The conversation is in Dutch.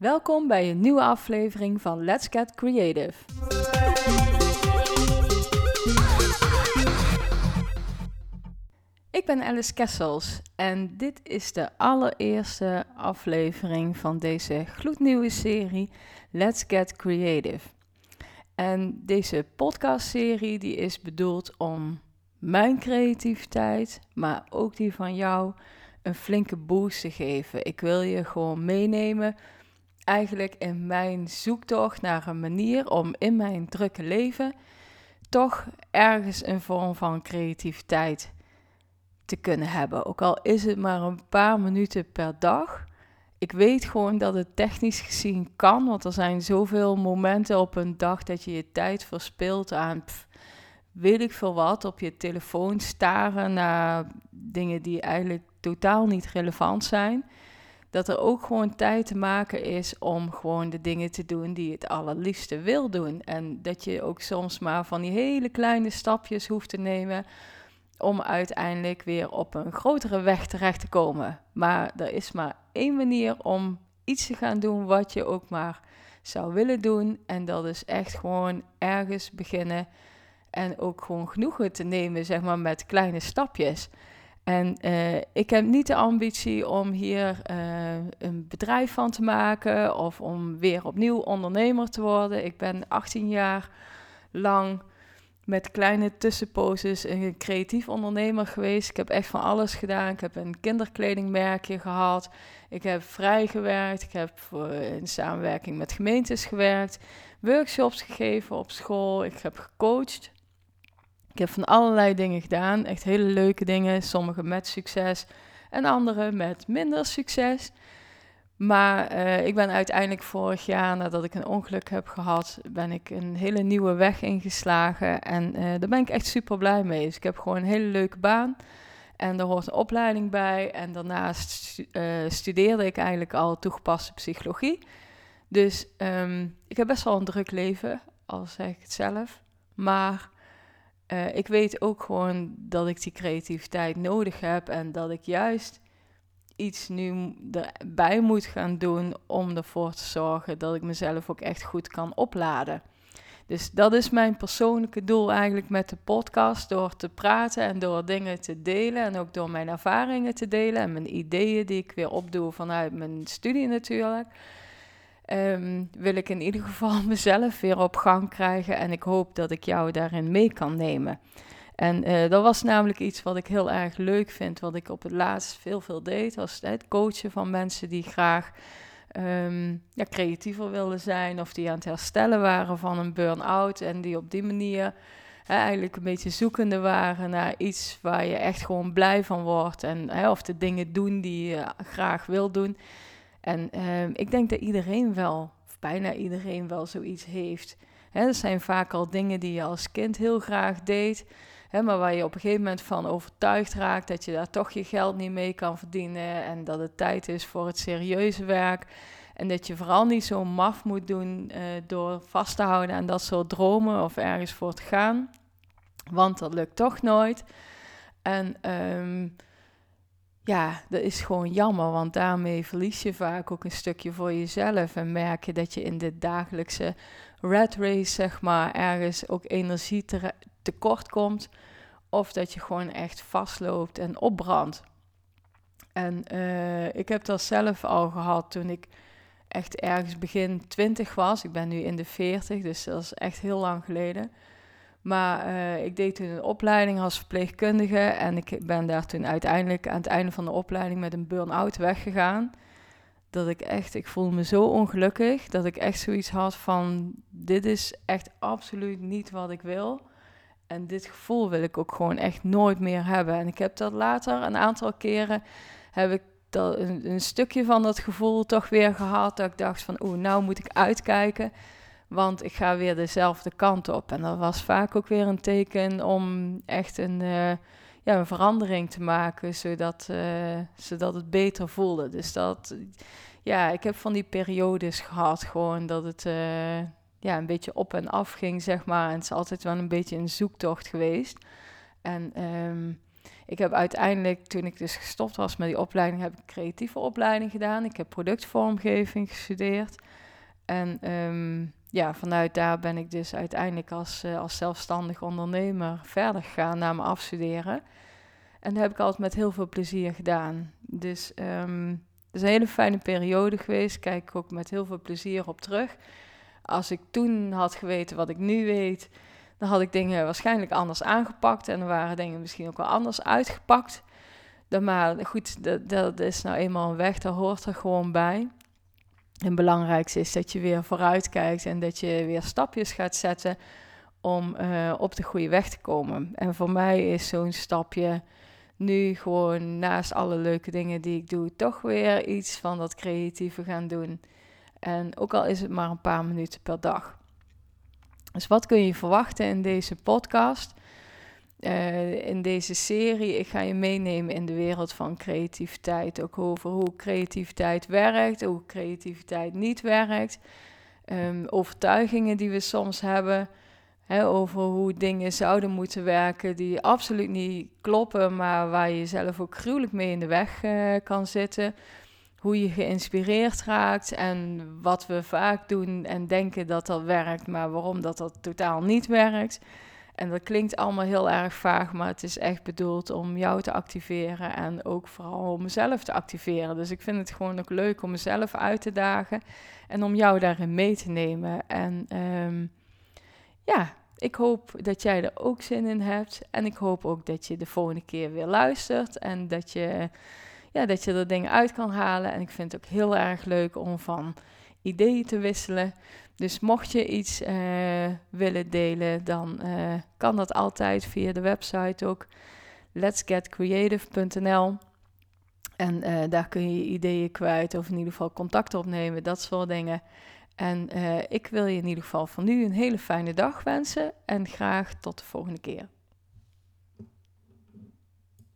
Welkom bij een nieuwe aflevering van Let's Get Creative. Ik ben Alice Kessels en dit is de allereerste aflevering van deze gloednieuwe serie Let's Get Creative. En deze podcastserie die is bedoeld om mijn creativiteit, maar ook die van jou, een flinke boost te geven. Ik wil je gewoon meenemen eigenlijk in mijn zoektocht naar een manier om in mijn drukke leven toch ergens een vorm van creativiteit te kunnen hebben. Ook al is het maar een paar minuten per dag. Ik weet gewoon dat het technisch gezien kan, want er zijn zoveel momenten op een dag dat je je tijd verspilt aan weet ik veel wat, op je telefoon staren naar dingen die eigenlijk totaal niet relevant zijn dat er ook gewoon tijd te maken is om gewoon de dingen te doen die je het allerliefste wil doen. En dat je ook soms maar van die hele kleine stapjes hoeft te nemen om uiteindelijk weer op een grotere weg terecht te komen. Maar er is maar één manier om iets te gaan doen wat je ook maar zou willen doen. En dat is echt gewoon ergens beginnen en ook gewoon genoegen te nemen, zeg maar, met kleine stapjes. En uh, ik heb niet de ambitie om hier uh, een bedrijf van te maken of om weer opnieuw ondernemer te worden. Ik ben 18 jaar lang met kleine tussenposes een creatief ondernemer geweest. Ik heb echt van alles gedaan. Ik heb een kinderkledingmerkje gehad. Ik heb vrij gewerkt. Ik heb in samenwerking met gemeentes gewerkt. Workshops gegeven op school. Ik heb gecoacht. Ik heb van allerlei dingen gedaan, echt hele leuke dingen, sommige met succes en andere met minder succes. Maar uh, ik ben uiteindelijk vorig jaar, nadat ik een ongeluk heb gehad, ben ik een hele nieuwe weg ingeslagen. En uh, daar ben ik echt super blij mee. Dus ik heb gewoon een hele leuke baan. En daar hoort een opleiding bij. En daarnaast uh, studeerde ik eigenlijk al toegepaste psychologie. Dus um, ik heb best wel een druk leven, al zeg ik het zelf. Maar uh, ik weet ook gewoon dat ik die creativiteit nodig heb en dat ik juist iets nu erbij moet gaan doen om ervoor te zorgen dat ik mezelf ook echt goed kan opladen. Dus dat is mijn persoonlijke doel eigenlijk met de podcast. Door te praten en door dingen te delen. En ook door mijn ervaringen te delen. En mijn ideeën die ik weer opdoe vanuit mijn studie natuurlijk. Um, wil ik in ieder geval mezelf weer op gang krijgen. En ik hoop dat ik jou daarin mee kan nemen. En uh, dat was namelijk iets wat ik heel erg leuk vind. Wat ik op het laatst veel, veel deed. Was het coachen van mensen die graag um, ja, creatiever wilden zijn. Of die aan het herstellen waren van een burn-out. En die op die manier eigenlijk een beetje zoekende waren naar iets waar je echt gewoon blij van wordt. En of de dingen doen die je graag wil doen. En uh, ik denk dat iedereen wel, of bijna iedereen wel zoiets heeft. Hè, er zijn vaak al dingen die je als kind heel graag deed, maar waar je op een gegeven moment van overtuigd raakt dat je daar toch je geld niet mee kan verdienen en dat het tijd is voor het serieuze werk. En dat je vooral niet zo maf moet doen uh, door vast te houden aan dat soort dromen of ergens voor te gaan. Want dat lukt toch nooit. En um, ja, dat is gewoon jammer, want daarmee verlies je vaak ook een stukje voor jezelf en merk je dat je in de dagelijkse red race, zeg maar, ergens ook energie te, tekort komt of dat je gewoon echt vastloopt en opbrandt. En uh, ik heb dat zelf al gehad toen ik echt ergens begin 20 was. Ik ben nu in de 40, dus dat is echt heel lang geleden. Maar uh, ik deed toen een opleiding als verpleegkundige en ik ben daar toen uiteindelijk aan het einde van de opleiding met een burn-out weggegaan. Dat ik echt, ik voelde me zo ongelukkig dat ik echt zoiets had van, dit is echt absoluut niet wat ik wil. En dit gevoel wil ik ook gewoon echt nooit meer hebben. En ik heb dat later een aantal keren, heb ik dat, een, een stukje van dat gevoel toch weer gehad. Dat ik dacht van, oeh, nou moet ik uitkijken. Want ik ga weer dezelfde kant op. En dat was vaak ook weer een teken om echt een, uh, ja, een verandering te maken, zodat, uh, zodat het beter voelde. Dus dat, ja, ik heb van die periodes gehad, gewoon dat het uh, ja, een beetje op en af ging, zeg maar. En het is altijd wel een beetje een zoektocht geweest. En um, Ik heb uiteindelijk, toen ik dus gestopt was met die opleiding, heb ik creatieve opleiding gedaan. Ik heb productvormgeving gestudeerd. En ehm, ja, vanuit daar ben ik dus uiteindelijk als, uh, als zelfstandig ondernemer verder gegaan na mijn afstuderen. En dat heb ik altijd met heel veel plezier gedaan. Dus um, het is een hele fijne periode geweest. Kijk ik ook met heel veel plezier op terug. Als ik toen had geweten wat ik nu weet, dan had ik dingen waarschijnlijk anders aangepakt. En dan waren dingen misschien ook wel anders uitgepakt. Dan maar goed, dat, dat is nou eenmaal een weg, daar hoort er gewoon bij. En het belangrijkste is dat je weer vooruit kijkt en dat je weer stapjes gaat zetten om uh, op de goede weg te komen. En voor mij is zo'n stapje nu gewoon naast alle leuke dingen die ik doe, toch weer iets van dat creatieve gaan doen. En ook al is het maar een paar minuten per dag. Dus wat kun je verwachten in deze podcast? Uh, in deze serie. Ik ga je meenemen in de wereld van creativiteit. Ook over hoe creativiteit werkt, hoe creativiteit niet werkt. Um, overtuigingen die we soms hebben. Hè, over hoe dingen zouden moeten werken die absoluut niet kloppen, maar waar je zelf ook gruwelijk mee in de weg uh, kan zitten. Hoe je geïnspireerd raakt en wat we vaak doen en denken dat dat werkt, maar waarom dat dat totaal niet werkt. En dat klinkt allemaal heel erg vaag, maar het is echt bedoeld om jou te activeren en ook vooral om mezelf te activeren. Dus ik vind het gewoon ook leuk om mezelf uit te dagen en om jou daarin mee te nemen. En um, ja, ik hoop dat jij er ook zin in hebt. En ik hoop ook dat je de volgende keer weer luistert en dat je, ja, dat je er dingen uit kan halen. En ik vind het ook heel erg leuk om van ideeën te wisselen. Dus mocht je iets uh, willen delen, dan uh, kan dat altijd via de website ook letsgetcreative.nl. En uh, daar kun je ideeën kwijt of in ieder geval contact opnemen, dat soort dingen. En ik wil je in ieder geval van nu een hele fijne dag wensen en graag tot de volgende keer.